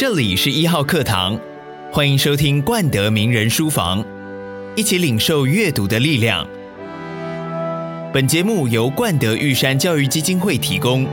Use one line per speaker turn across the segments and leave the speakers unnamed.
这里是一号课堂，欢迎收听冠德名人书房，一起领受阅读的力量。本节目由冠德玉山教育基金会提供。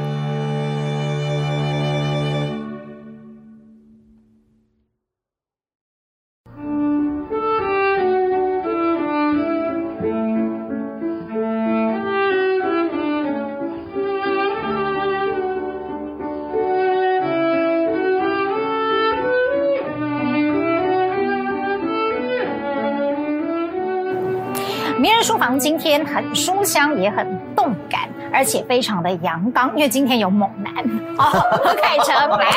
很书香，也很动感，而且非常的阳刚，因为今天有猛男 哦，何凯成来，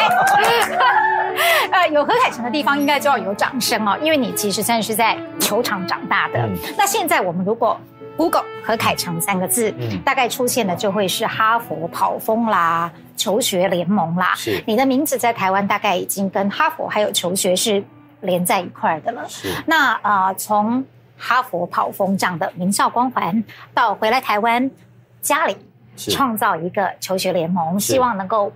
呃，有何凯成的地方应该就要有掌声哦，因为你其实算是在球场长大的。嗯、那现在我们如果 Google 何凯成三个字，嗯、大概出现的就会是哈佛跑风啦、求学联盟啦。是，你的名字在台湾大概已经跟哈佛还有求学是连在一块的了。是，那呃从。哈佛跑风这样的名校光环，到回来台湾家里创造一个求学联盟，希望能够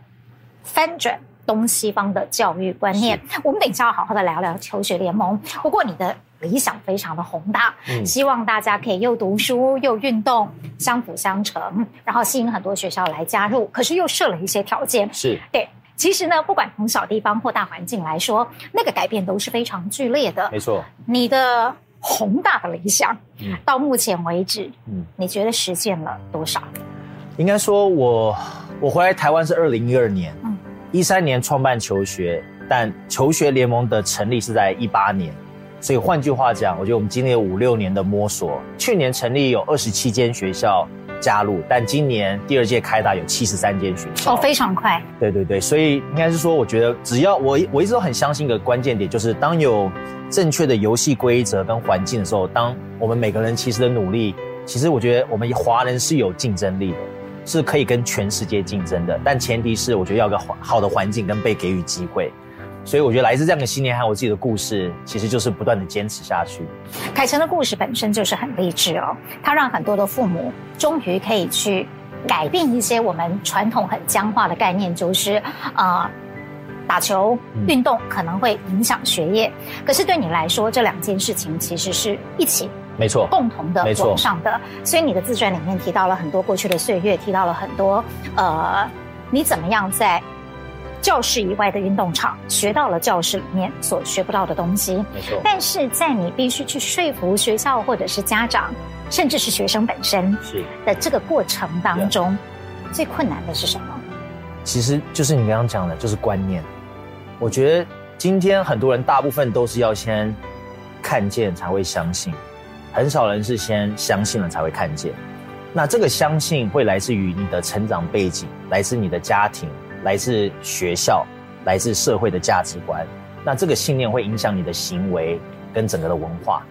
翻转东西方的教育观念。我们等一下要好好的聊聊求学联盟。不过你的理想非常的宏大，嗯，希望大家可以又读书又运动，相辅相成，然后吸引很多学校来加入。可是又设了一些条件，是对。其实呢，不管从小地方或大环境来说，那个改变都是非常剧烈的。没错，你的。宏大的理想，嗯，到目前为止，嗯，你觉得实现了多少？
应该说我，我我回来台湾是二零一二年，嗯，一三年创办求学，但求学联盟的成立是在一八年，所以换句话讲，我觉得我们经历了五六年的摸索。去年成立有二十七间学校加入，但今年第二届开打有七十三间学校，
哦，非常快。
对对对，所以应该是说，我觉得只要我我一直都很相信一个关键点，就是当有。正确的游戏规则跟环境的时候，当我们每个人其实的努力，其实我觉得我们华人是有竞争力的，是可以跟全世界竞争的。但前提是我觉得要个好的环境跟被给予机会。所以我觉得来自这样的信念还有我自己的故事，其实就是不断的坚持下去。
凯成的故事本身就是很励志哦，他让很多的父母终于可以去改变一些我们传统很僵化的概念，就是啊。呃打球运动可能会影响学业，可是对你来说，这两件事情其实是一起，没错，共同的往上的。所以你的自传里面提到了很多过去的岁月，提到了很多呃，你怎么样在教室以外的运动场学到了教室里面所学不到的东西。没错，但是在你必须去说服学校或者是家长，甚至是学生本身是的这个过程当中，最困难的是什么？
其实就是你刚刚讲的，就是观念。我觉得今天很多人大部分都是要先看见才会相信，很少人是先相信了才会看见。那这个相信会来自于你的成长背景，来自你的家庭，来自学校，来自社会的价值观。那这个信念会影响你的行为跟整个的文化。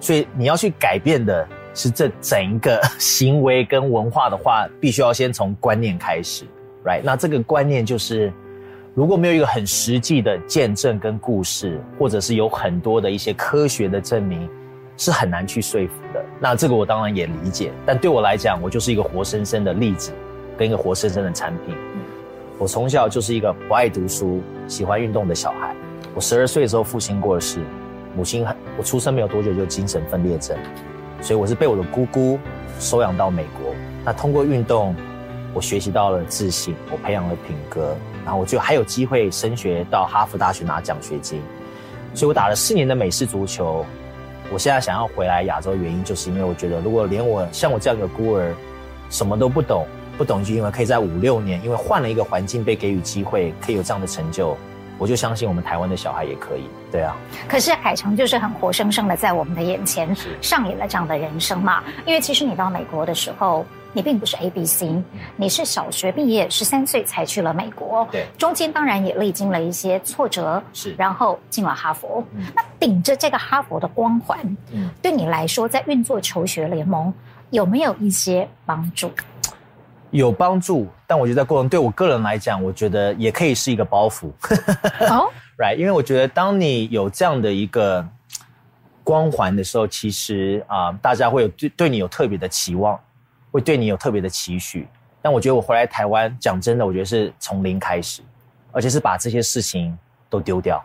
所以你要去改变的是这整一个行为跟文化的话，必须要先从观念开始，right？那这个观念就是。如果没有一个很实际的见证跟故事，或者是有很多的一些科学的证明，是很难去说服的。那这个我当然也理解，但对我来讲，我就是一个活生生的例子，跟一个活生生的产品。我从小就是一个不爱读书、喜欢运动的小孩。我十二岁的时候，父亲过世，母亲我出生没有多久就精神分裂症，所以我是被我的姑姑收养到美国。那通过运动，我学习到了自信，我培养了品格。然后我就还有机会升学到哈佛大学拿奖学金，所以我打了四年的美式足球。我现在想要回来亚洲，原因就是因为我觉得，如果连我像我这样的孤儿，什么都不懂，不懂就英文可以在五六年，因为换了一个环境被给予机会，可以有这样的成就，我就相信我们台湾的小孩也可以。对啊。
可是凯成就是很活生生的在我们的眼前上演了这样的人生嘛？因为其实你到美国的时候。你并不是 A B C，你是小学毕业，十三岁才去了美国。对，中间当然也历经了一些挫折，是，然后进了哈佛。嗯，那顶着这个哈佛的光环，嗯，对你来说，在运作求学联盟有没有一些帮助？
有帮助，但我觉得在过程对我个人来讲，我觉得也可以是一个包袱。哦，Right，因为我觉得当你有这样的一个光环的时候，其实啊，呃，大家会有对对你有特别的期望。会对你有特别的期许，但我觉得我回来台湾，讲真的，我觉得是从零开始，而且是把这些事情都丢掉。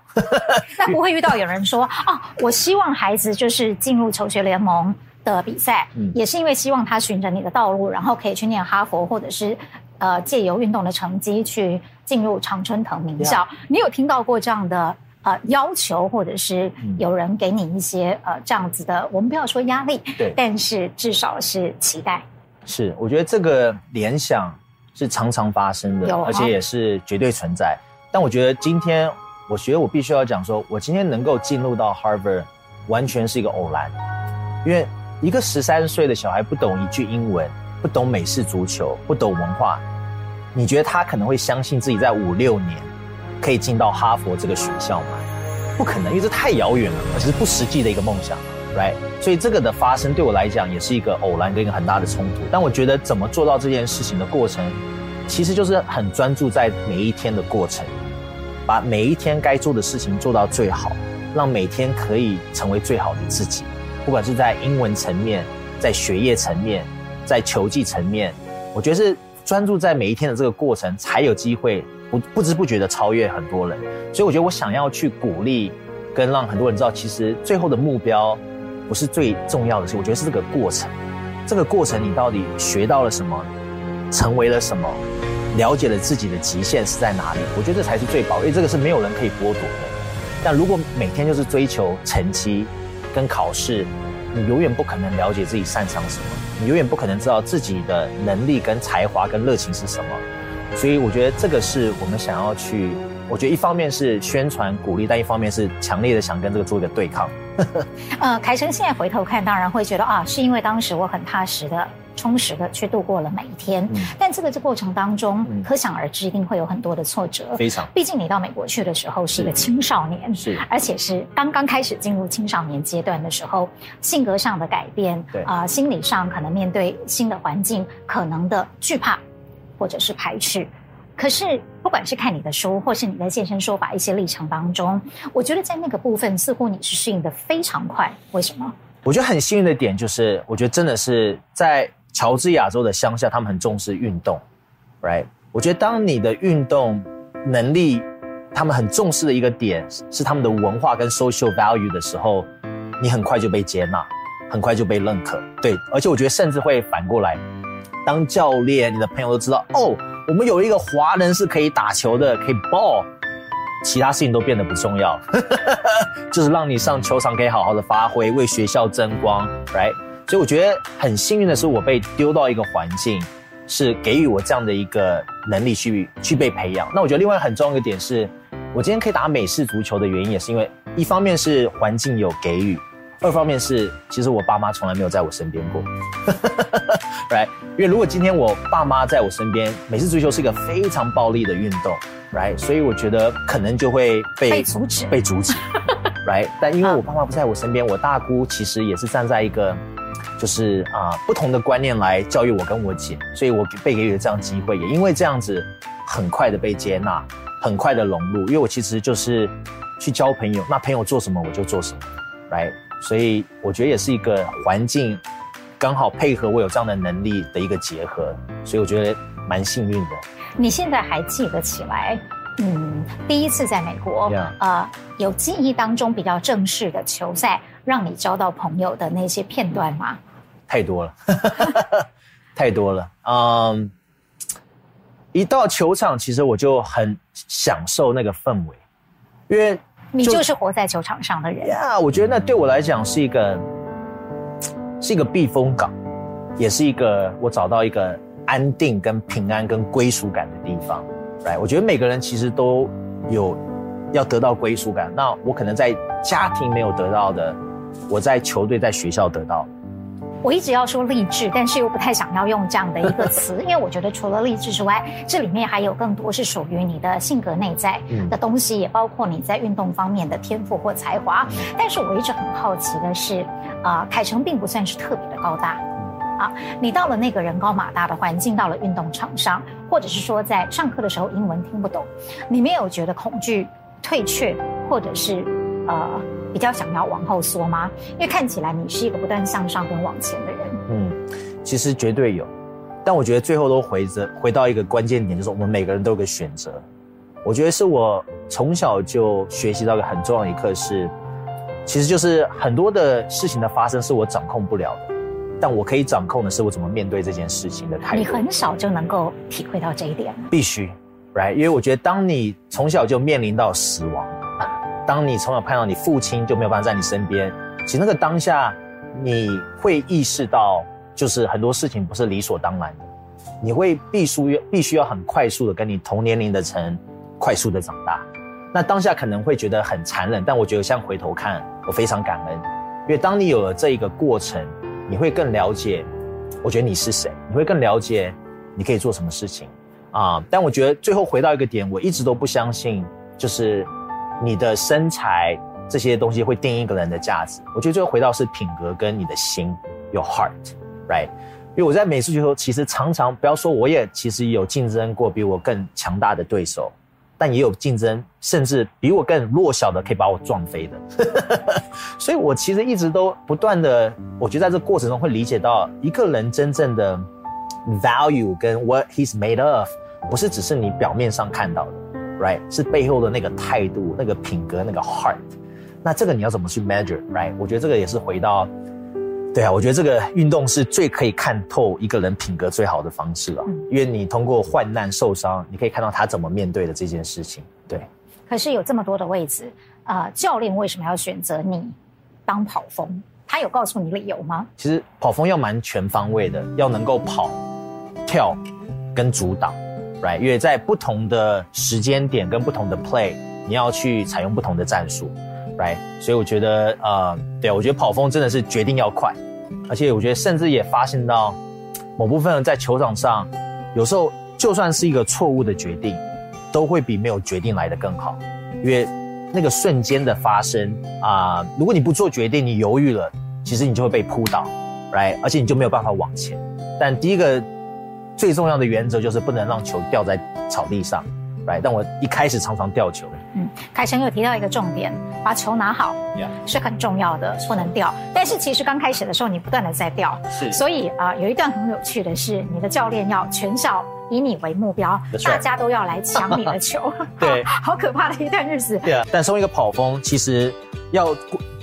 那不会遇到有人说 哦，我希望孩子就是进入求学联盟的比赛，嗯，也是因为希望他循着你的道路，然后可以去念哈佛，或者是呃借由运动的成绩去进入常春藤名校。你有听到过这样的呃要求，或者是有人给你一些呃这样子的，我们不要说压力，对，但是至少是期待。
是，我觉得这个联想是常常发生的，而且也是绝对存在。但我觉得今天，我觉得我必须要讲说，我今天能够进入到 Harvard，完全是一个偶然。因为一个十三岁的小孩不懂一句英文，不懂美式足球，不懂文化，你觉得他可能会相信自己在五六年可以进到哈佛这个学校吗？不可能，因为这太遥远了，而是不实际的一个梦想。Right，所以这个的发生对我来讲也是一个偶然跟一个很大的冲突。但我觉得怎么做到这件事情的过程，其实就是很专注在每一天的过程，把每一天该做的事情做到最好，让每天可以成为最好的自己。不管是在英文层面，在学业层面，在球技层面，我觉得是专注在每一天的这个过程，才有机会不不知不觉的超越很多人。所以我觉得我想要去鼓励，跟让很多人知道，其实最后的目标。不是最重要的是，我觉得是这个过程。这个过程，你到底学到了什么，成为了什么，了解了自己的极限是在哪里？我觉得这才是最宝贵，这个是没有人可以剥夺的。但如果每天就是追求成绩跟考试，你永远不可能了解自己擅长什么，你永远不可能知道自己的能力跟才华跟热情是什么。所以，我觉得这个是我们想要去。我觉得一方面是宣传鼓励，但一方面是强烈的想跟这个做一个对抗。
呃，凯成现在回头看，当然会觉得啊，是因为当时我很踏实的、充实的去度过了每一天。嗯、但这个这过程当中，嗯、可想而知，一定会有很多的挫折。
非常。
毕竟你到美国去的时候是一个青少年，是，而且是刚刚开始进入青少年阶段的时候，性格上的改变，对啊、呃，心理上可能面对新的环境，可能的惧怕或者是排斥。可是，不管是看你的书，或是你在现身说法一些历程当中，我觉得在那个部分，似乎你是适应的非常快。为什么？
我觉得很幸运的点就是，我觉得真的是在乔治亚州的乡下，他们很重视运动，right？我觉得当你的运动能力，他们很重视的一个点是他们的文化跟 social value 的时候，你很快就被接纳，很快就被认可。对，而且我觉得甚至会反过来，当教练，你的朋友都知道哦。我们有一个华人是可以打球的，可以 ball，其他事情都变得不重要，就是让你上球场可以好好的发挥，为学校争光，right？所以我觉得很幸运的是，我被丢到一个环境，是给予我这样的一个能力去去被培养。那我觉得另外很重要一个点是，我今天可以打美式足球的原因，也是因为一方面是环境有给予。二方面是，其实我爸妈从来没有在我身边过，right？因为如果今天我爸妈在我身边，美式足球是一个非常暴力的运动，right？所以我觉得可能就会被
被阻止，
被阻止，right？但因为我爸妈不在我身边，我大姑其实也是站在一个就是啊、呃、不同的观念来教育我跟我姐，所以我被给予了这样机会，也因为这样子很快的被接纳，很快的融入，因为我其实就是去交朋友，那朋友做什么我就做什么，right？所以我觉得也是一个环境刚好配合我有这样的能力的一个结合，所以我觉得蛮幸运的。
你现在还记得起来，嗯，第一次在美国.呃，有记忆当中比较正式的球赛，让你交到朋友的那些片段吗？
太多了，太多了。嗯，一到球场，其实我就很享受那个氛围，因为。
你就是活在球场上的人
呀！Yeah, 我觉得那对我来讲是一个，是一个避风港，也是一个我找到一个安定、跟平安、跟归属感的地方。来，我觉得每个人其实都有要得到归属感。那我可能在家庭没有得到的，我在球队、在学校得到。
我一直要说励志，但是又不太想要用这样的一个词，因为我觉得除了励志之外，这里面还有更多是属于你的性格内在的东西，也包括你在运动方面的天赋或才华。但是我一直很好奇的是，啊、呃，凯成并不算是特别的高大，啊，你到了那个人高马大的环境，到了运动场上，或者是说在上课的时候英文听不懂，你没有觉得恐惧、退却，或者是呃？比较想要往后缩吗？因为看起来你是一个不断向上跟往前的人。
嗯，其实绝对有，但我觉得最后都回着回到一个关键点，就是我们每个人都有个选择。我觉得是我从小就学习到一个很重要的一课是，其实就是很多的事情的发生是我掌控不了的，但我可以掌控的是我怎么面对这件事情的态度。
你很少就能够体会到这一点。
必须，right？因为我觉得当你从小就面临到死亡，当你从小看到你父亲就没有办法在你身边，其实那个当下你会意识到，就是很多事情不是理所当然的。你会必须必须要很快速的跟你同年龄的人快速的长大，那当下可能会觉得很残忍，但我觉得像回头看，我非常感恩，因为当你有了这一个过程，你会更了解，我觉得你是谁，你会更了解你可以做什么事情啊。但我觉得最后回到一个点，我一直都不相信，就是你的身材这些东西会定一个人的价值。我觉得最后回到是品格跟你的心，your heart，right？因为我在美术的时候，其实常常不要说，我也其实有竞争过比我更强大的对手，但也有竞争，甚至比我更弱小的可以把我撞飞的。所以我其实一直都不断的，我觉得在这过程中会理解到，一个人真正的 value 跟 what he's made of，不是只是你表面上看到的，right？是背后的那个态度、那个品格、那个 heart。那这个你要怎么去 measure，right？我觉得这个也是回到。对啊，我觉得这个运动是最可以看透一个人品格最好的方式了，嗯，因为你通过患难受伤，你可以看到他怎么面对的这件事情。对。
可是有这么多的位置，呃，教练为什么要选择你当跑锋？他有告诉你理由吗？
其实跑锋要蛮全方位的，要能够跑、跳跟阻挡，right？因为在不同的时间点跟不同的 play，你要去采用不同的战术。Right，所以我觉得，呃，对，我觉得跑锋真的是决定要快，而且我觉得甚至也发现到，某部分人在球场上，有时候就算是一个错误的决定，都会比没有决定来的更好，因为那个瞬间的发生啊，如果你不做决定，你犹豫了，其实你就会被扑倒，Right，而且你就没有办法往前。但第一个最重要的原则就是不能让球掉在草地上。Right, 但我一开始常常掉球。
嗯，凯程有提到一个重点，把球拿好，Yeah. 是很重要的，不能掉。但是其实刚开始的时候，你不断的在掉，是。所以啊、呃，有一段很有趣的是，你的教练要全校以你为目标大家都要来抢你的球。对，好可怕的一段日子。
对啊，但身为一个跑锋，其实要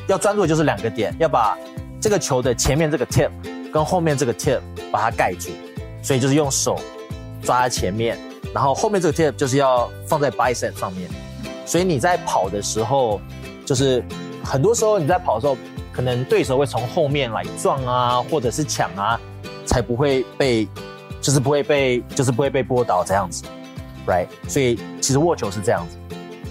要专注的就是两个点，要把这个球的前面这个 tip 跟后面这个 tip 把它盖住，所以就是用手抓在前面。然后后面这个 tip 就是要放在 bicep 上面，所以你在跑的时候，就是很多时候你在跑的时候，可能对手会从后面来撞啊，或者是抢啊，才不会被，就是不会被，就是不会被拨倒这样子，right？所以其实握球是这样子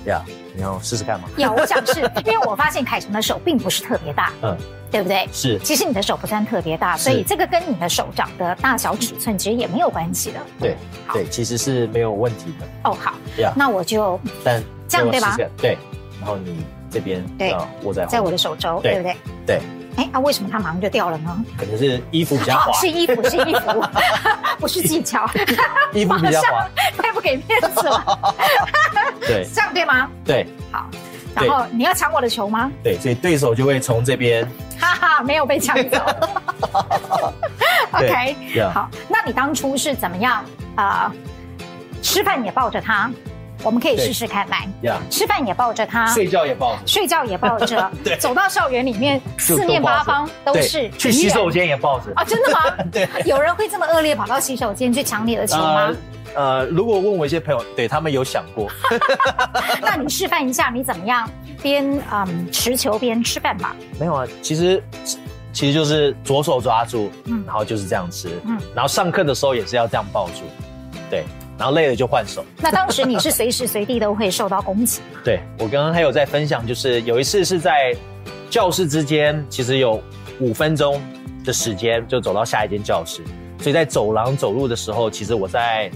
，yeah，你要试试看吗？
有，我想试，因为我发现凯成的手并不是特别大，嗯。对不对？是，其实你的手不算特别大，所以这个跟你的手掌的大小尺寸其实也没有关系的。
对，对，其实是没有问题的。
哦，好，那我就，
但
这样对吧？
对，然后你这边
对握在在我的手肘，对不对？
对。
哎，啊，为什么它马上就掉了呢？
可能是衣服比较滑。
是衣服，是衣服，不是技巧。
衣服比较滑，
太不给面子了。
对，
这样对吗？
对，
好。然后你要抢我的球吗？
对，所以对手就会从这边。
哈哈，没有被抢走。OK，好，那你当初是怎么样？啊、呃，吃饭也抱着他，我们可以试试看来。吃饭也抱着它，
睡觉也抱着，
睡觉也抱着。对，走到校园里面，四面八方都是。
去洗手间也抱着。
啊，真的吗？对，有人会这么恶劣跑到洗手间去抢你的球吗？呃
呃，如果问我一些朋友，对他们有想过。
那你示范一下，你怎么样边嗯持球边吃饭吧？
没有啊，其实其实就是左手抓住，嗯，然后就是这样吃，嗯，然后上课的时候也是要这样抱住，对，然后累了就换手。
那当时你是随时随地都会受到攻击？
对，我刚刚还有在分享，就是有一次是在教室之间，其实有五分钟的时间就走到下一间教室，所以在走廊走路的时候，其实我在。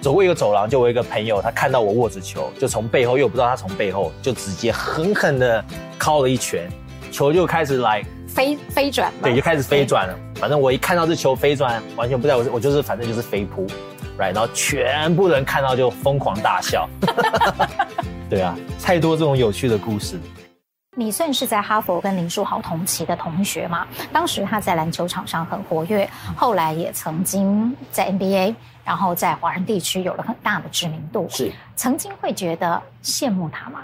走过一个走廊，就我一个朋友，他看到我握着球，就从背后，因为我不知道他从背后，就直接狠狠的敲了一拳，球就开始来
飞飞转，
对，就开始飞转了。反正我一看到这球飞转，完全不知道我我就是反正就是飞扑，right，然后全部人看到就疯狂大笑。对啊，太多这种有趣的故事。
你算是在哈佛跟林书豪同期的同学嘛？当时他在篮球场上很活跃，后来也曾经在 NBA。然后在华人地区有了很大的知名度。
是，
曾经会觉得羡慕他吗？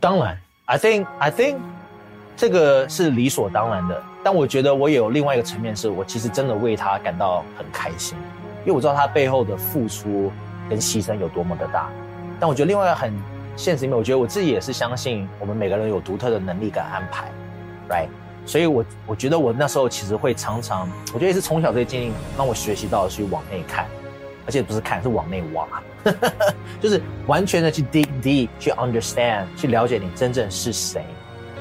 当然，I think I think 这个是理所当然的。但我觉得我也有另外一个层面，是我其实真的为他感到很开心，因为我知道他背后的付出跟牺牲有多么的大。但我觉得另外一个很现实里面，我觉得我自己也是相信我们每个人有独特的能力跟安排，right？所以我我觉得我那时候其实会常常，我觉得也是从小这些经历让我学习到去往内看，而且不是看，是往内挖。就是完全的去 dig deep，去 understand，去了解你真正是谁，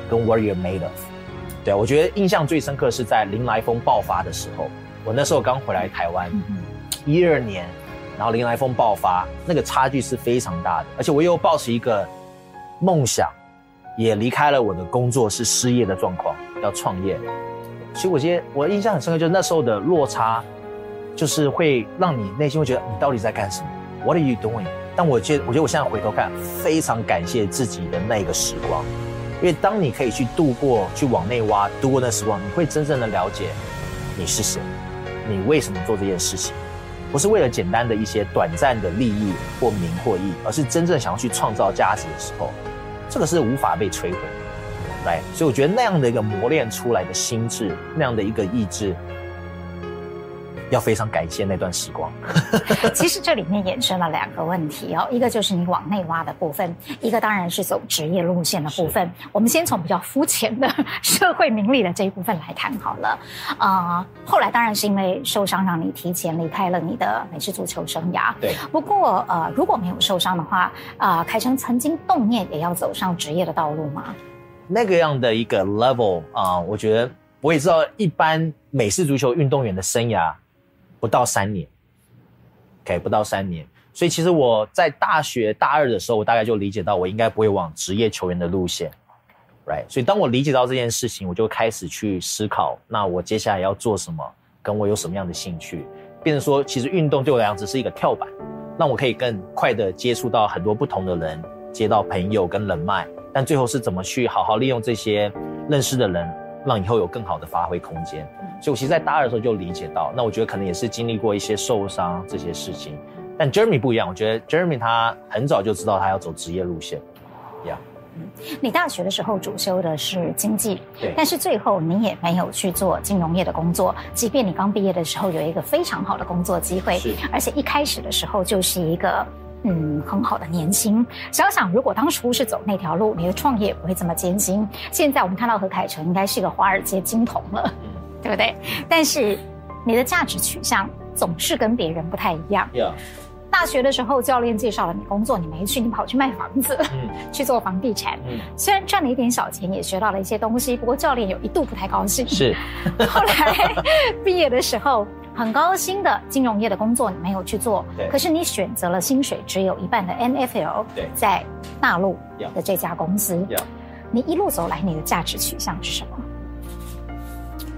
跟 what you're made of。对，我觉得印象最深刻是在林来疯爆发的时候，我那时候刚回来台湾，一二年，然后林来疯爆发，那个差距是非常大的，而且我又抱持一个梦想，也离开了我的工作是失业的状况，要创业。所以我觉得我印象很深刻，就是那时候的落差。就是会让你内心会觉得你到底在干什么？What are you doing？但我觉得，我觉得我现在回头看，非常感谢自己的那个时光，因为当你可以去度过，去往内挖，度过那时光，你会真正的了解你是谁，你为什么做这件事情，不是为了简单的一些短暂的利益或名或义，而是真正想要去创造价值的时候，这个是无法被摧毁。来，所以我觉得那样的一个磨练出来的心智，那样的一个意志。要非常感谢那段时光。
其实这里面衍生了两个问题哦，一个就是你往内挖的部分，一个当然是走职业路线的部分。我们先从比较肤浅的社会名利的这一部分来谈好了。啊、呃，后来当然是因为受伤让你提前离开了你的美式足球生涯。
对。
不过呃，如果没有受伤的话，啊、呃，凯成曾经动念也要走上职业的道路吗？
那个样的一个 level 啊、呃，我觉得我也知道，一般美式足球运动员的生涯。不到三年，OK，不到三年，所以其实我在大学大二的时候，我大概就理解到我应该不会往职业球员的路线，right？所以当我理解到这件事情，我就开始去思考，那我接下来要做什么，跟我有什么样的兴趣，变成说，其实运动对我来讲只是一个跳板，让我可以更快的接触到很多不同的人，接到朋友跟人脉，但最后是怎么去好好利用这些认识的人。让以后有更好的发挥空间，所以我其实，在大二的时候就理解到，那我觉得可能也是经历过一些受伤这些事情，但 Jeremy 不一样，我觉得 Jeremy 他很早就知道他要走职业路线，呀，嗯，
你大学的时候主修的是经济，
对，
但是最后你也没有去做金融业的工作，即便你刚毕业的时候有一个非常好的工作机会，
是，
而且一开始的时候就是一个。嗯，很好的年薪。想想，如果当初是走那条路，你的创业也不会这么艰辛。现在我们看到何凯成应该是一个华尔街金童了，对不对？但是你的价值取向总是跟别人不太一样。
Yeah.
大学的时候，教练介绍了你工作，你没去，你跑去卖房子，嗯、去做房地产。嗯、虽然赚了一点小钱，也学到了一些东西，不过教练有一度不太高兴。
是。
后来毕业的时候。很高薪的金融业的工作你没有去做，可是你选择了薪水只有一半的 NFL，在大陆的这家公司，你一路走来你的价值取向是什么？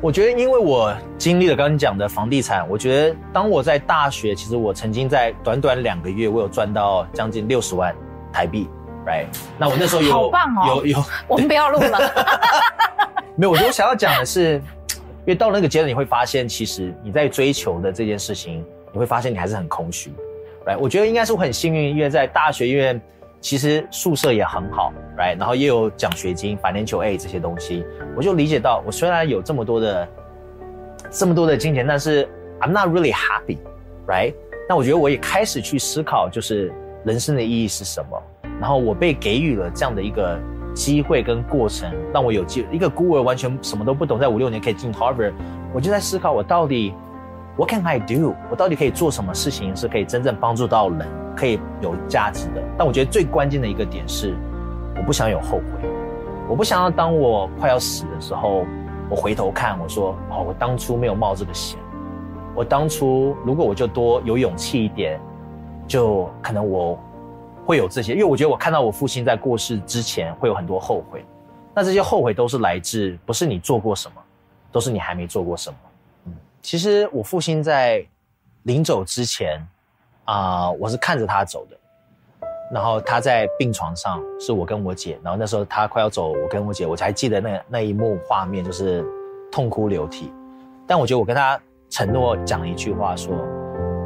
我觉得，因为我经历了刚刚讲的房地产，我觉得当我在大学，其实我曾经在短短两个月，我有赚到将近六十万台币，right？那我那时候有，
好棒哦，有有，我们不要录了。
没有，我我想要讲的是。因为到了那个阶段，你会发现，其实你在追求的这件事情，你会发现你还是很空虚，right？我觉得应该是我很幸运，因为在大学院其实宿舍也很好，right？然后也有奖学金、financial aid 这些东西，我就理解到，我虽然有这么多的这么多的金钱，但是 I'm not really happy，right？那我觉得我也开始去思考，就是人生的意义是什么？然后我被给予了这样的一个。机会跟过程让我有机，一个孤儿完全什么都不懂，在五六年可以进 Harvard，我就在思考我到底 What can I do？我到底可以做什么事情是可以真正帮助到人，可以有价值的？但我觉得最关键的一个点是，我不想有后悔，我不想要当我快要死的时候，我回头看我说哦，我当初没有冒这个险，我当初如果我就多有勇气一点，就可能我。会有这些，因为我觉得我看到我父亲在过世之前会有很多后悔，那这些后悔都是来自不是你做过什么，都是你还没做过什么。其实我父亲在临走之前啊，我是看着他走的，然后他在病床上是我跟我姐，然后那时候他快要走，我跟我姐，我才记得那那一幕画面就是痛哭流涕，但我觉得我跟他承诺讲一句话说，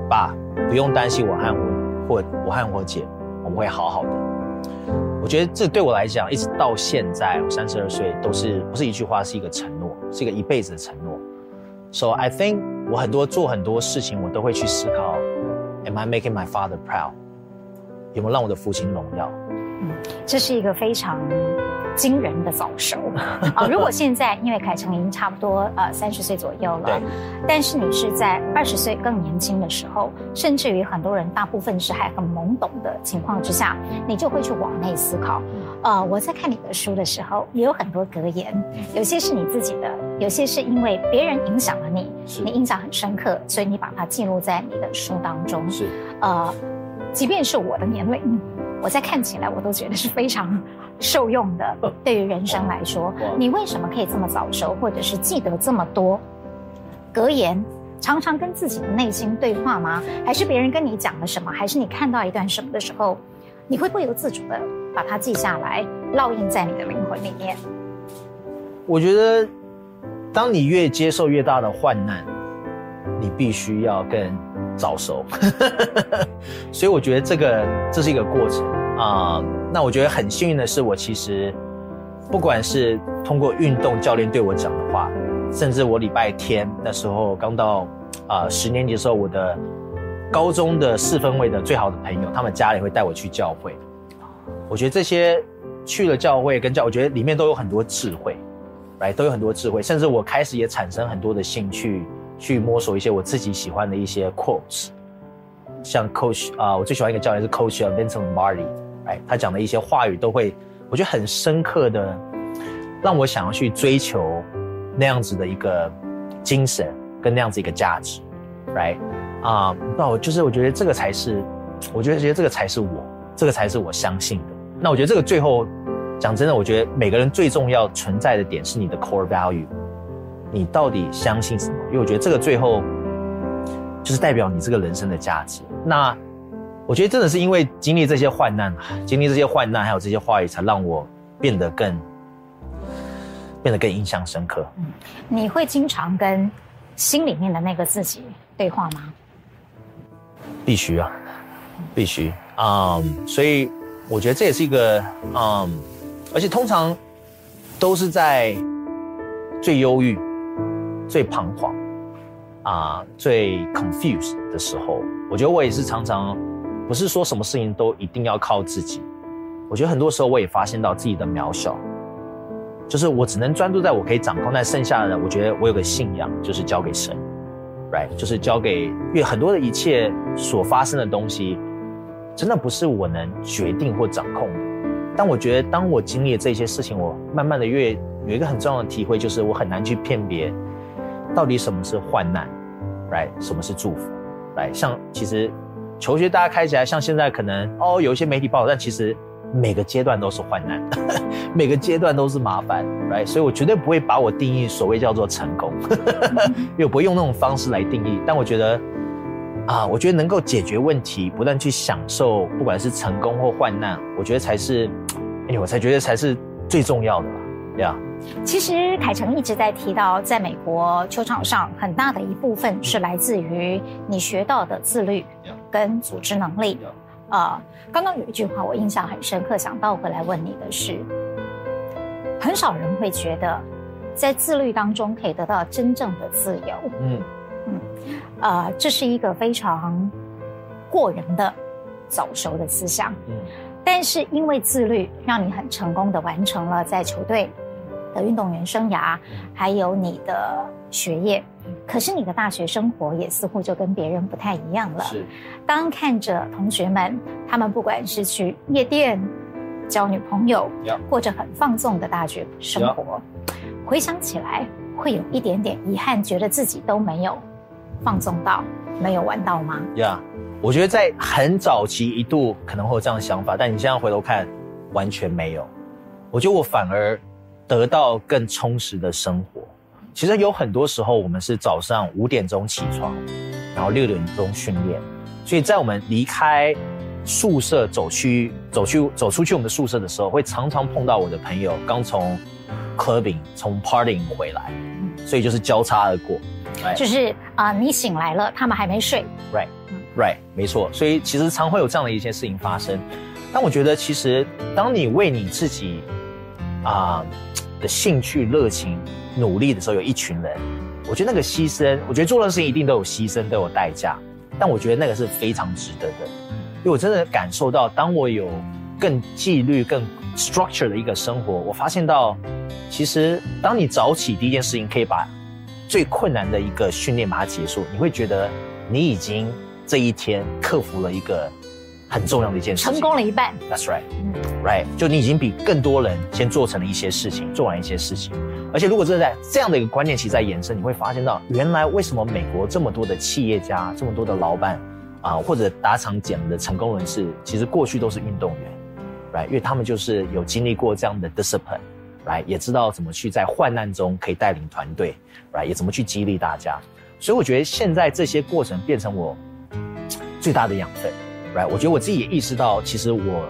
爸，不用担心我和我或我和我姐，我们会好好的。我觉得这对我来讲，一直到现在我三十二岁，都是不是一句话，是一个承诺，是一个一辈子的承诺。So I think 我很多做很多事情，我都会去思考，Am I making my father proud？有没有让我的父亲荣耀？
嗯，这是一个非常。惊人的早熟 啊！如果现在因为凯成已经差不多呃三十岁左右了，但是你是在二十岁更年轻的时候，甚至于很多人大部分是还很懵懂的情况之下，你就会去往内思考。呃，我在看你的书的时候，也有很多格言，有些是你自己的，有些是因为别人影响了你，你印象很深刻，所以你把它记录在你的书当中。是呃，即便是我的年龄，我在看起来我都觉得是非常。受用的，对于人生来说，你为什么可以这么早熟，或者是记得这么多格言？常常跟自己的内心对话吗？还是别人跟你讲了什么？还是你看到一段什么的时候，你会不由自主的把它记下来，烙印在你的灵魂里面？
我觉得，当你越接受越大的患难，你必须要更早熟。所以我觉得这个这是一个过程啊。那我觉得很幸运的是，我其实不管是通过运动教练对我讲的话，甚至我礼拜天那时候刚到啊、十年级的时候，我的高中的四分位的最好的朋友，他们家里会带我去教会。我觉得这些去了教会跟教，我觉得里面都有很多智慧，来都有很多智慧，甚至我开始也产生很多的兴趣，去摸索一些我自己喜欢的一些 quotes，像 Coach 啊、我最喜欢一个教练是 Coach Vincent Mardi 来，他讲的一些话语都会，我觉得很深刻的，让我想要去追求那样子的一个精神跟那样子一个价值，right？啊，那我就是我觉得这个才是，我觉得觉得这个才是我，这个才是我相信的。那我觉得这个最后讲真的，我觉得每个人最重要存在的点是你的 core value，你到底相信什么？因为我觉得这个最后就是代表你这个人生的价值。那。我觉得真的是因为经历这些患难，经历这些患难，还有这些话语，才让我变得更变得更印象深刻。嗯，
你会经常跟心里面的那个自己对话吗？
必须啊，必须啊！Um, 所以我觉得这也是一个嗯而且通常都是在最忧郁、最彷徨啊、最 confused 的时候，我觉得我也是常常。不是说什么事情都一定要靠自己，我觉得很多时候我也发现到自己的渺小，就是我只能专注在我可以掌控，但剩下的我觉得我有个信仰，就是交给神，right，就是交给，因为很多的一切所发生的东西，真的不是我能决定或掌控的。但我觉得当我经历了这些事情，我慢慢的越有一个很重要的体会，就是我很难去辨别到底什么是患难，right，什么是祝福，right，像其实。求学大家开起来，像现在可能哦，有一些媒体报道，但其实每个阶段都是患难，每个阶段都是麻烦，right？所以我绝对不会把我定义所谓叫做成功，因为我不会用那种方式来定义。但我觉得啊，我觉得能够解决问题，不断去享受，不管是成功或患难，我觉得才是，哎，我才觉得才是最重要的吧，对啊。
其实凯成一直在提到，在美国球场上，很大的一部分是来自于你学到的自律跟组织能力。啊，刚刚有一句话我印象很深刻，想倒回来问你的是：很少人会觉得，在自律当中可以得到真正的自由。嗯嗯，呃，这是一个非常过人的早熟的思想。嗯，但是因为自律，让你很成功的完成了在球队。的运动员生涯，还有你的学业，可是你的大学生活也似乎就跟别人不太一样了。是，当看着同学们，他们不管是去夜店、交女朋友，或者很放纵的大学生活，回想起来会有一点点遗憾，觉得自己都没有放纵到，没有玩到吗？
呀，我觉得在很早期一度可能会有这样的想法，但你现在回头看，完全没有。我觉得我反而。得到更充实的生活，其实有很多时候，我们是早上五点钟起床，然后六点钟训练，所以在我们离开宿舍走去走去走出去我们的宿舍的时候，会常常碰到我的朋友刚从 clubbing 从 partying 回来，所以就是交叉而过，
就是啊、呃，你醒来了，他们还没睡
，right，，right，没错。所以其实常会有这样的一些事情发生。但我觉得，其实当你为你自己啊、呃、的兴趣、热情努力的时候，有一群人，我觉得那个牺牲，我觉得做的事情一定都有牺牲，都有代价。但我觉得那个是非常值得的，因为我真的感受到，当我有更纪律、更 structure 的一个生活，我发现到，其实当你早起第一件事情，可以把最困难的一个训练把它结束，你会觉得你已经这一天克服了一个。很重要的一件事情，
成功了一半。
That's right，嗯，right，就你已经比更多人先做成了一些事情，做完一些事情。而且如果这在这样的一个观念其实在延伸，你会发现到原来为什么美国这么多的企业家，这么多的老板啊，或者达成讲的成功人士，其实过去都是运动员，right，因为他们就是有经历过这样的来也知道怎么去在患难中可以带领团队，right，也怎么去激励大家。所以我觉得现在这些过程变成我最大的养分。Right, 我觉得我自己也意识到，其实我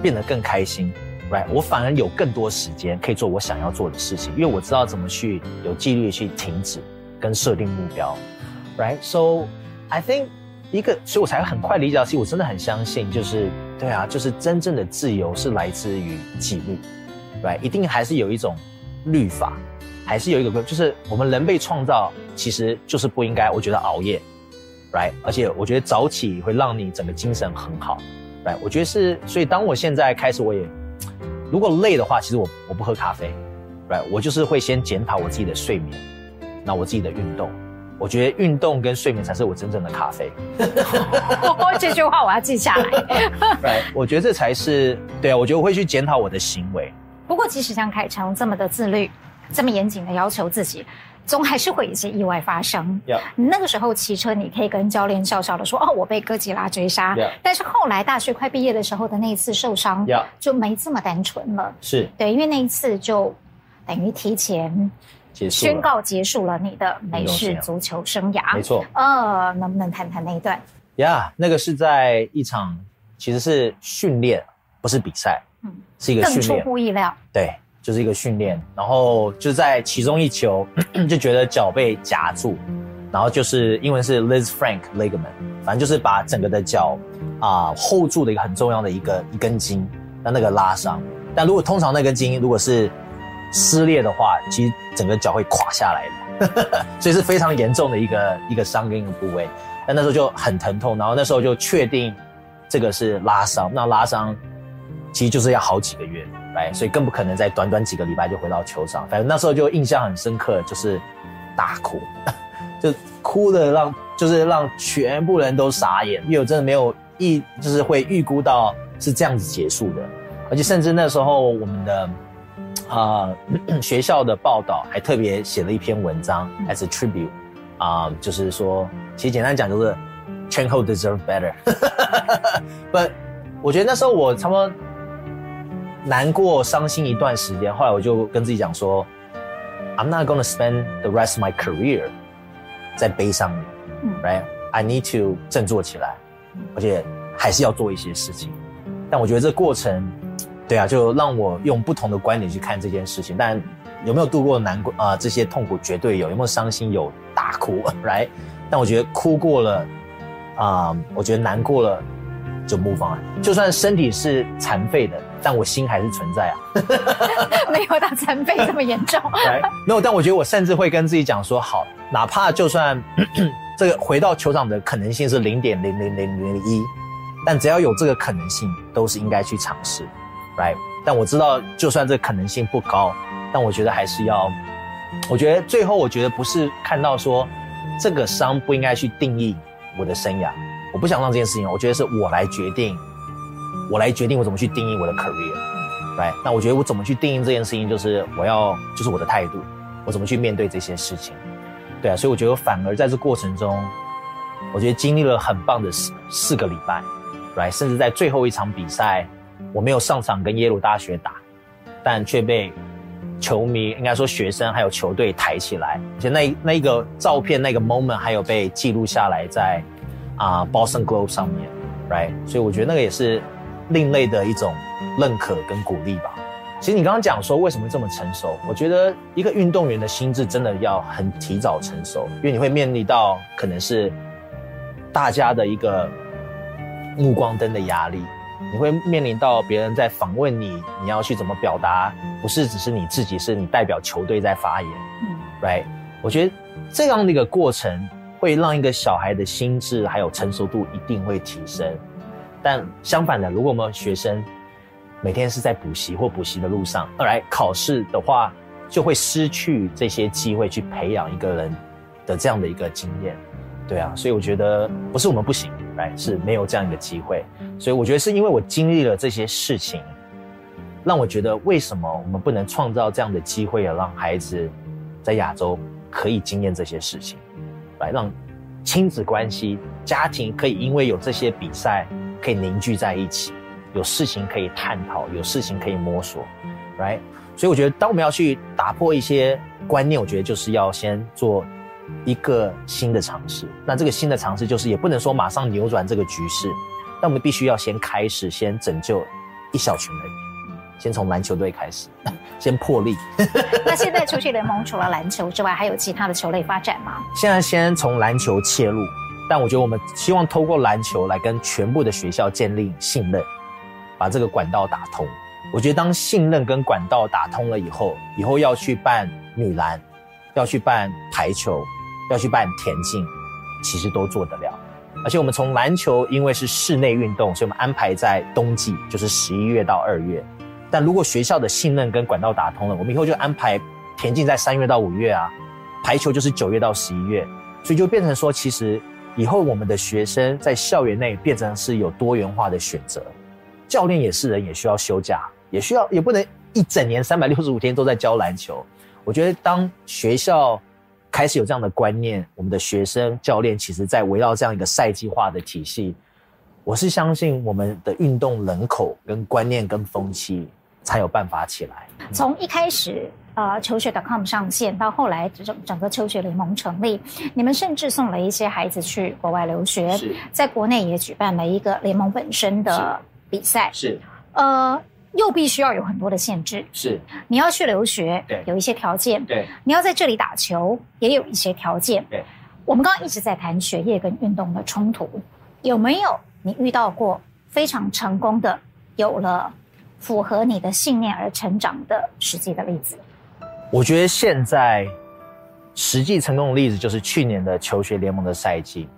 变得更开心。Right, 我反而有更多时间可以做我想要做的事情，因为我知道怎么去有纪律去停止跟设定目标。Right, so I think 一个，所以我才很快理解到，其实我真的很相信，就是对啊，就是真正的自由是来自于纪律。Right, 一定还是有一种律法，还是有一个规，就是我们人被创造，其实就是不应该，我觉得熬夜。Right，而且我觉得早起会让你整个精神很好。Right，我觉得是，所以当我现在开始，我也如果累的话，其实我我不喝咖啡。Right，我就是会先检讨我自己的睡眠，那我自己的运动，我觉得运动跟睡眠才是我真正的咖啡。
这句话我要记下
来。我觉得这才是对啊，我觉得我会去检讨我的行为。
不过，即使像凯成这么的自律，这么严谨的要求自己。总还是会有一些意外发生。
Yeah.
那个时候骑车，你可以跟教练笑笑的说：“哦，我被哥吉拉追杀。”
Yeah.
但是后来大学快毕业的时候的那一次受伤，Yeah. 就没这么单纯了。
是
对，因为那一次就等于提前宣告结束了你的美式足球生涯。
没错。
呃，能不能谈谈那一段？
呀，yeah, 那个是在一场其实是训练，不是比赛。嗯，是一个训练。
更出乎意料。
对。就是一个训练，然后就在其中一球就觉得脚被夹住，然后就是英文是 Lis Frank ligament，反正就是把整个的脚啊 hold 住的一个很重要的一个一根筋，那那个拉伤。但如果通常那根筋如果是撕裂的话，其实整个脚会垮下来的，所以是非常严重的一个一个伤跟一个部位。但那时候就很疼痛，然后那时候就确定这个是拉伤，那拉伤其实就是要好几个月。来，所以更不可能在短短几个礼拜就回到球场。反正那时候就印象很深刻，就是大哭，就哭的让就是让全部人都傻眼，因为我真的没有预就是会预估到是这样子结束的，而且甚至那时候我们的啊、呃、学校的报道还特别写了一篇文章 as a tribute 啊、呃，就是说其实简单讲就是 Chenko deserve better，不，我觉得那时候我差不多。难过、伤心一段时间，后来我就跟自己讲说：“I'm not gonna spend the rest of my career 在悲伤里、嗯、，right？I need to 振作起来，而且还是要做一些事情。但我觉得这过程，对啊，就让我用不同的观点去看这件事情。但有没有度过难过啊、呃？这些痛苦绝对有。有没有伤心？有大哭，right？但我觉得哭过了，啊、呃，我觉得难过了。”就 move on，就算身体是残废的，但我心还是存在啊。
没有到残废这么严重。
没有，但我觉得我甚至会跟自己讲说，好，哪怕就算 这个回到球场的可能性是零点零零零零一，但只要有这个可能性，都是应该去尝试，right？但我知道，就算这个可能性不高，但我觉得还是要。我觉得最后，我觉得不是看到说这个伤不应该去定义我的生涯。我不想让这件事情，我觉得是我来决定，我来决定我怎么去定义我的 career，right？那我觉得我怎么去定义这件事情，就是我要，就是我的态度，我怎么去面对这些事情，对啊，所以我觉得反而在这过程中，我觉得经历了很棒的四四个礼拜，right？甚至在最后一场比赛，我没有上场跟耶鲁大学打，但却被球迷，应该说学生还有球队抬起来，而且那那一个照片那个 moment 还有被记录下来在。啊、uh,，Boston Globe 上面，right？所以我觉得那个也是另类的一种认可跟鼓励吧。其实你刚刚讲说为什么这么成熟，我觉得一个运动员的心智真的要很提早成熟，因为你会面临到可能是大家的一个目光灯的压力，你会面临到别人在访问你，你要去怎么表达，不是只是你自己，是你代表球队在发言，嗯，right？我觉得这样的一个过程会让一个小孩的心智还有成熟度一定会提升，但相反的，如果我们学生每天是在补习或补习的路上，而来考试的话，就会失去这些机会去培养一个人的这样的一个经验。对啊，所以我觉得不是我们不行，来是没有这样一个机会。所以我觉得是因为我经历了这些事情，让我觉得为什么我们不能创造这样的机会，让孩子在亚洲可以经验这些事情，来让亲子关系、家庭可以因为有这些比赛可以凝聚在一起，有事情可以探讨，有事情可以摸索，，right？。所以我觉得，当我们要去打破一些观念，我觉得就是要先做。一个新的尝试，那这个新的尝试就是也不能说马上扭转这个局势，但我们必须要先开始，先拯救一小群人，先从篮球队开始，先破例。
那现在球学联盟除了篮球之外，还有其他的球类发展吗？
现在先从篮球切入，但我觉得我们希望透过篮球来跟全部的学校建立信任，把这个管道打通。我觉得当信任跟管道打通了以后，以后要去办女篮。要去办排球，要去办田径，其实都做得了。而且我们从篮球，因为是室内运动，所以我们安排在冬季，就是十一月到二月。但如果学校的信任跟管道打通了，我们以后就安排田径在三月到五月啊，排球就是九月到十一月，所以就变成说，其实以后我们的学生在校园内变成是有多元化的选择，教练也是人，也需要休假，也需要，也不能一整年三百六十五天都在教篮球。我觉得，当学校开始有这样的观念，我们的学生、教练，其实在围绕这样一个赛季化的体系，我是相信我们的运动人口跟观念跟风气才有办法起来。
从一开始，呃，求学 .com 上线，到后来整整个求学联盟成立，你们甚至送了一些孩子去国外留学，在国内也举办了一个联盟本身的比赛。
是，
呃。又必须要有很多的限制，
是。
你要去留学，对，有一些条件，
对，
你要在这里打球，也有一些条件，
对。
我们刚刚一直在谈学业跟运动的冲突，有没有你遇到过非常成功的，有了符合你的信念而成长的实际的例子？
我觉得现在实际成功的例子就是去年的求学联盟的赛季，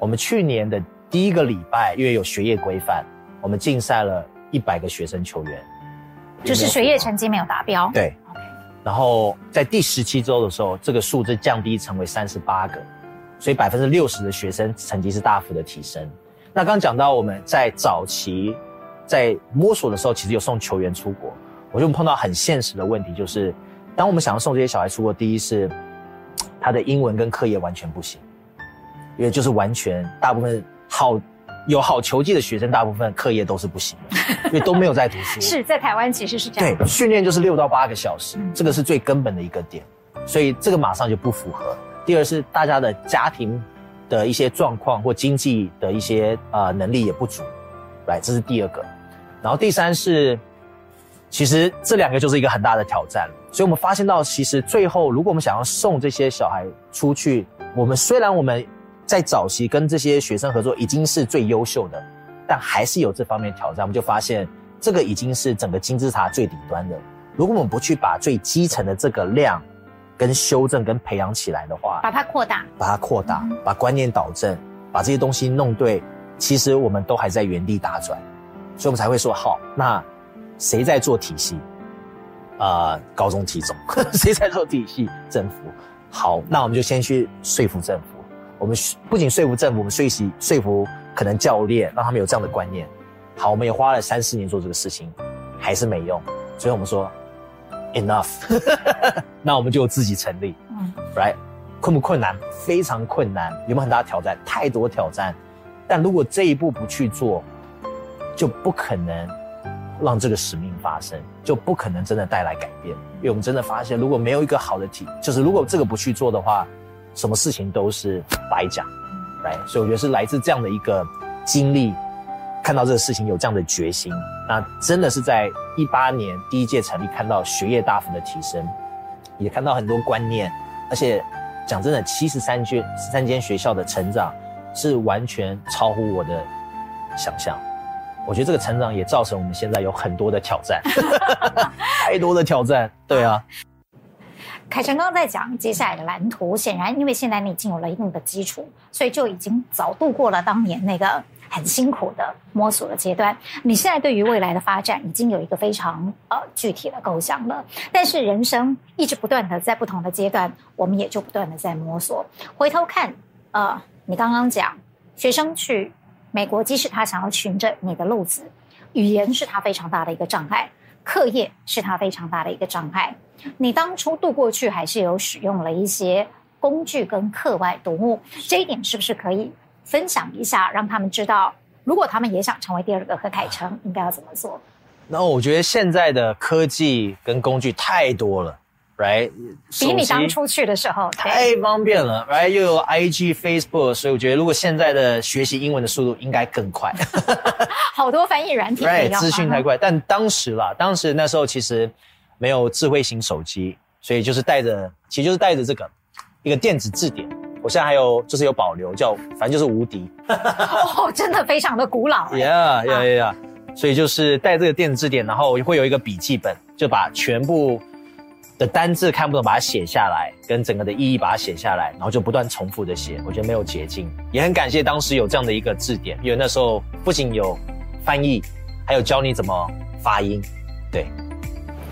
我们去年的第一个礼拜，因为有学业规范，我们竞赛了。一百个学生球员，
就是学业成绩没有达
标。对.然后在第十七周的时候，这个数字降低成为三十八个，所以百分之六十的学生成绩是大幅的提升。那刚刚讲到我们在早期在摸索的时候，其实有送球员出国，我就碰到很现实的问题，就是当我们想要送这些小孩出国，第一是他的英文跟课业完全不行，因为就是完全大部分好。有好球技的学生，大部分课业都是不行的，因为都没有在读书。
是在台湾其实是这样。
对，训练就是六到八个小时，这个是最根本的一个点，所以这个马上就不符合。第二是大家的家庭的一些状况或经济的一些呃能力也不足，来，这是第二个。然后第三是，其实这两个就是一个很大的挑战。所以我们发现到，其实最后如果我们想要送这些小孩出去，我们虽然我们。在早期跟这些学生合作已经是最优秀的，但还是有这方面挑战。我们就发现，这个已经是整个金字塔最底端的。如果我们不去把最基层的这个量，跟修正跟培养起来的话，
把它扩大，
把它扩大，把观念导正，把这些东西弄对，其实我们都还在原地打转。所以我们才会说，好，那谁在做体系？啊、呃，高中体总，谁在做体系？政府。好，那我们就先去说服政府。我们不仅说服政府，我们说服说服可能教练，让他们有这样的观念。好，我们也花了三四年做这个事情，还是没用。所以我们说，enough，那我们就自己成立。嗯，right，困不困难？非常困难。有没有很大的挑战？太多挑战。但如果这一步不去做，就不可能让这个使命发生，就不可能真的带来改变。因为我们真的发现，如果没有一个好的体，就是如果这个不去做的话。什么事情都是白讲，来，所以我觉得是来自这样的一个经历，看到这个事情有这样的决心，那真的是在一八年第一届成立，看到学业大幅的提升，也看到很多观念，而且讲真的，七十三间十三间学校的成长，是完全超乎我的想象。我觉得这个成长也造成我们现在有很多的挑战，太多的挑战。对啊，
凯程刚刚在讲接下来的蓝图，显然因为现在你已经有了一定的基础，所以就已经早度过了当年那个很辛苦的摸索的阶段。你现在对于未来的发展已经有一个非常呃具体的构想了。但是人生一直不断的在不同的阶段，我们也就不断的在摸索。回头看，呃，你刚刚讲学生去。美国，即使他想要循着你的路子，语言是他非常大的一个障碍，课业是他非常大的一个障碍。你当初渡过去，还是有使用了一些工具跟课外读物，这一点是不是可以分享一下，让他们知道，如果他们也想成为第二个何凯成，应该要怎么做？
那我觉得现在的科技跟工具太多了。Right，
比你当初去的时候
太方便了，Right，又有 IG、Facebook，所以我觉得如果现在的学习英文的速度应该更快。
好多翻译软体，Right，
资讯太快。但当时啦，当时那时候其实没有智慧型手机，所以就是带着，其实就是带着这个一个电子字典。我现在还有就是有保留，叫反正就是无敌。
哦，真的非常的古老。
Yeah，Yeah，Yeah，所以就是带这个电子字典，然后会有一个笔记本，就把全部。单字看不懂，把它写下来，跟整个的意义把它写下来，然后就不断重复的写。我觉得没有捷径，也很感谢当时有这样的一个字典，因为那时候不仅有翻译，还有教你怎么发音，对。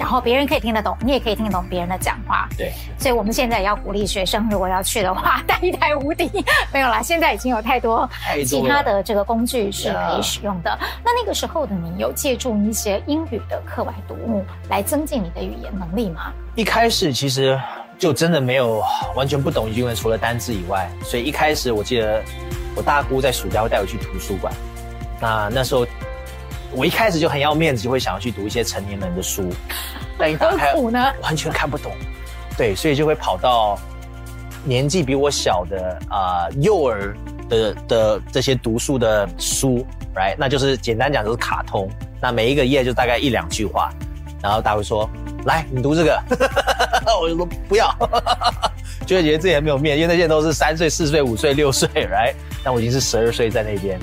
然后别人可以听得懂，你也可以听得懂别人的讲话。
对，
所以我们现在也要鼓励学生，如果要去的话，带一台无敌。没有啦，现在已经有太多其他的这个工具是可以使用的。那那个时候的你有借助一些英语的课外读物来增进你的语言能力吗？
一开始其实就真的没有完全不懂英文，除了单字以外。所以一开始我记得我大姑在暑假会带我去图书馆，那那时候。我一开始就很要面子，就会想要去读一些成年人的书，但一打开呢，完全看不懂。对，所以就会跑到年纪比我小的啊、呃、幼儿的的这些读书的书，right？那就是简单讲就是卡通，那每一个页就大概一两句话，然后大家会说：“来，你读这个。”我就说不要，就会觉得自己很没有面子，因为那些都是三岁、四岁、五岁、六岁，right？但我已经是十二岁在那边，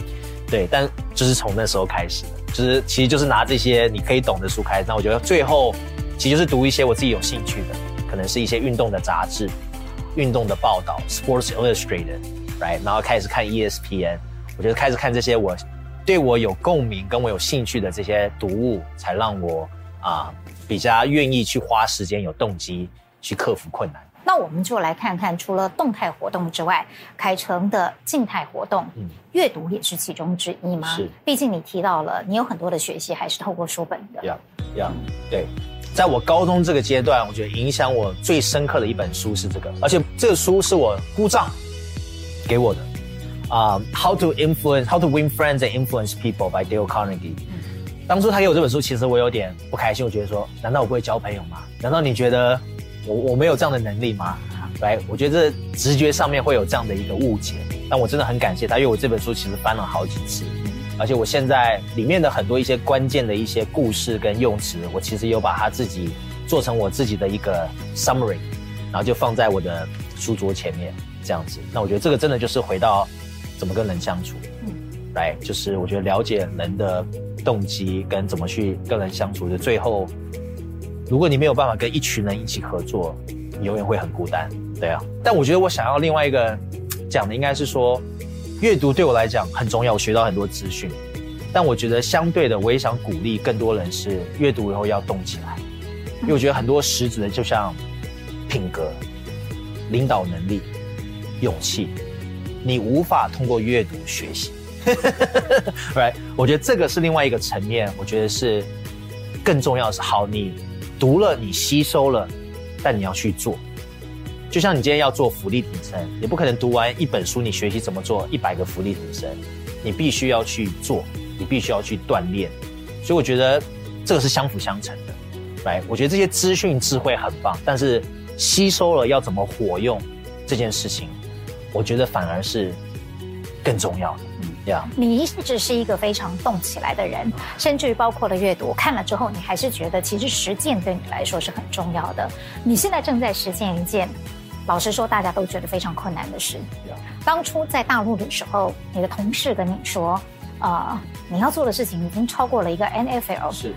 对，但就是从那时候开始的。就是，其实就是拿这些你可以懂的书开始。那我觉得最后，其实就是读一些我自己有兴趣的，可能是一些运动的杂志、运动的报道 （Sports Illustrated），right？然后开始看 ESPN。我觉得开始看这些我对我有共鸣、跟我有兴趣的这些读物，才让我啊比较愿意去花时间、有动机去克服困难。
那我们就来看看，除了动态活动之外，凯程的静态活动，嗯，阅读也是其中之一吗？
是，
毕竟你提到了，你有很多的学习还是透过书本的。
呀呀，对，在我高中这个阶段，我觉得影响我最深刻的一本书是这个，而且这个书是我姑丈给我的，啊、uh,，How to Influence, How to Win Friends and Influence People by Dale Carnegie。嗯、当初他给我这本书，其实我有点不开心，我觉得说，难道我不会交朋友吗？难道你觉得？我我没有这样的能力吗？来，我觉得这直觉上面会有这样的一个误解，但我真的很感谢他，因为我这本书其实翻了好几次，而且我现在里面的很多一些关键的一些故事跟用词，我其实有把它自己做成我自己的一个 summary，然后就放在我的书桌前面这样子。那我觉得这个真的就是回到怎么跟人相处，来，就是我觉得了解人的动机跟怎么去跟人相处的最后。如果你没有办法跟一群人一起合作，你永远会很孤单，对啊。但我觉得我想要另外一个讲的应该是说，阅读对我来讲很重要，我学到很多资讯。但我觉得相对的，我也想鼓励更多人是阅读以后要动起来，因为我觉得很多实质的，就像品格、领导能力、勇气，你无法通过阅读学习。Right？我觉得这个是另外一个层面，我觉得是更重要的是好你。读了，你吸收了，但你要去做。就像你今天要做福利挺身，你不可能读完一本书，你学习怎么做一百个福利挺身，你必须要去做，你必须要去锻炼。所以我觉得这个是相辅相成的，来，我觉得这些资讯智慧很棒，但是吸收了要怎么活用这件事情，我觉得反而是更重要的。Yeah.
你一直是一个非常动起来的人，甚至于包括了阅读，看了之后，你还是觉得其实实践对你来说是很重要的。你现在正在实践一件老实说，大家都觉得非常困难的事。当初在大陆的时候，你的同事跟你说，呃，你要做的事情已经超过了一个 NFL 是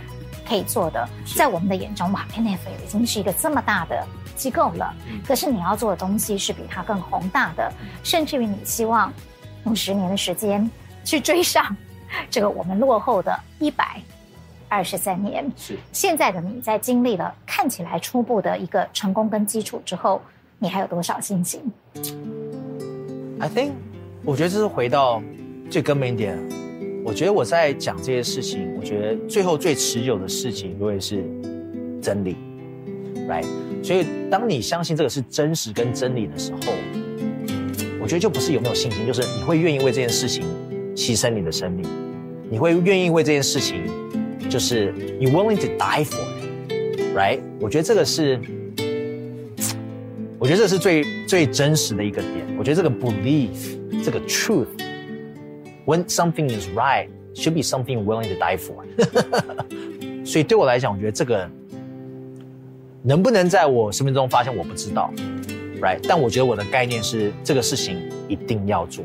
可以做的。在我们的眼中，哇，NFL 已经是一个这么大的机构了。嗯、可是你要做的东西是比它更宏大的，嗯、甚至于你希望用十年的时间去追上这个我们落后的一百二十三年。是现在的你在经历了看起来初步的一个成功跟基础之后。你还有多少信心
？I think，我觉得这是回到最根本一点。我觉得我在讲这些事情，我觉得最后最持久的事情，永远是真理，right？所以当你相信这个是真实跟真理的时候，我觉得就不是有没有信心，就是你会愿意为这件事情牺牲你的生命，你会愿意为这件事情，就是 you willing to die for it，right？我觉得这个是。我觉得这是最最真实的一个点。我觉得这个 belief，这个 truth，when something is right，should be something willing to die for。所以对我来讲，我觉得这个能不能在我生命中发生，我不知道，right？但我觉得我的概念是，这个事情一定要做，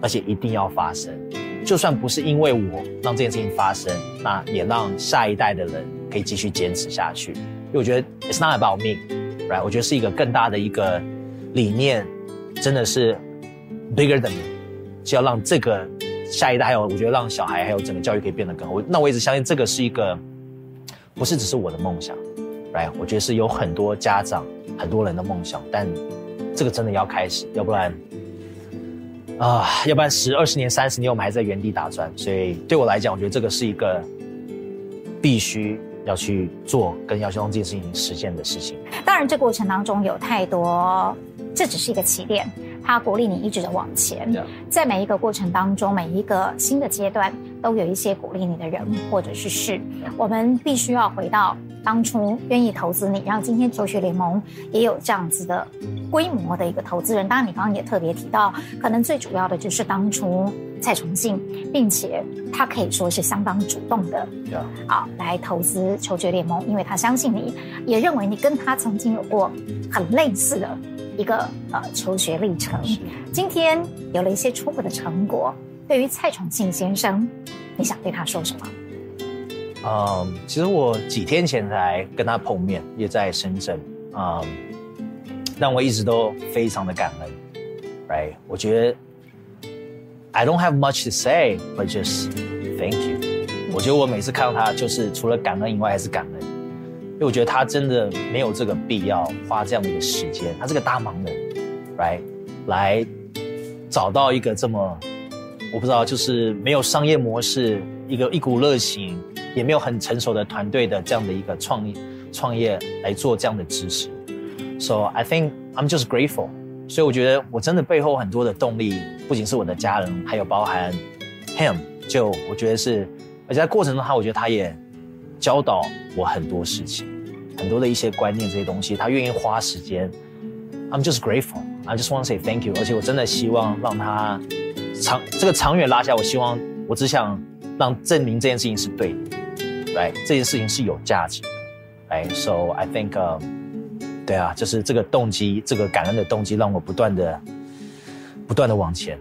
而且一定要发生。就算不是因为我让这件事情发生，那也让下一代的人可以继续坚持下去。因为我觉得 it's not about me。Right, 我觉得是一个更大的一个理念，真的是 bigger than me，是要让这个下一代，还有我觉得让小孩还有整个教育可以变得更好。那我一直相信这个是一个，不是只是我的梦想，Right，我觉得是有很多家长、很多人的梦想，但这个真的要开始，要不然啊，要不然十、二十年、三十年我们还在原地打转。所以对我来讲，我觉得这个是一个必须。要去做，跟要去用这件事情实现的事情。
当然，这过程当中有太多，这只是一个起点，它鼓励你一直的往前。在每一个过程当中，每一个新的阶段，都有一些鼓励你的人或者是事。我们必须要回到当初愿意投资你，让今天求学联盟也有这样子的规模的一个投资人。当然，你刚刚也特别提到，可能最主要的就是当初。蔡崇信，并且他可以说是相当主动的啊，来投资求学联盟，因为他相信你，也认为你跟他曾经有过很类似的一个呃求学历程。今天有了一些初步的成果，对于蔡崇信先生，你想对他说什么？
嗯，其实我几天前才跟他碰面，也在深圳，嗯，但我一直都非常的感恩，right？我觉得。I don't have much to say, but just thank you。我觉得我每次看到他，就是除了感恩以外，还是感恩，因为我觉得他真的没有这个必要花这样的一个时间。他是个大忙人，right？来找到一个这么我不知道，就是没有商业模式，一个一股热情，也没有很成熟的团队的这样的一个创业创业来做这样的支持。So I think I'm just grateful。所以我觉得我真的背后很多的动力，不仅是我的家人，还有包含 him。就我觉得是，而且在过程中他，我觉得他也教导我很多事情，很多的一些观念这些东西，他愿意花时间。I'm just grateful. I just want to say thank you。而且我真的希望让他长这个长远拉下，我希望我只想让证明这件事情是对的，来、这件事情是有价值的，来、，so I think、um,。对啊，就是这个动机，这个感恩的动机，让我不断的、不断的往前。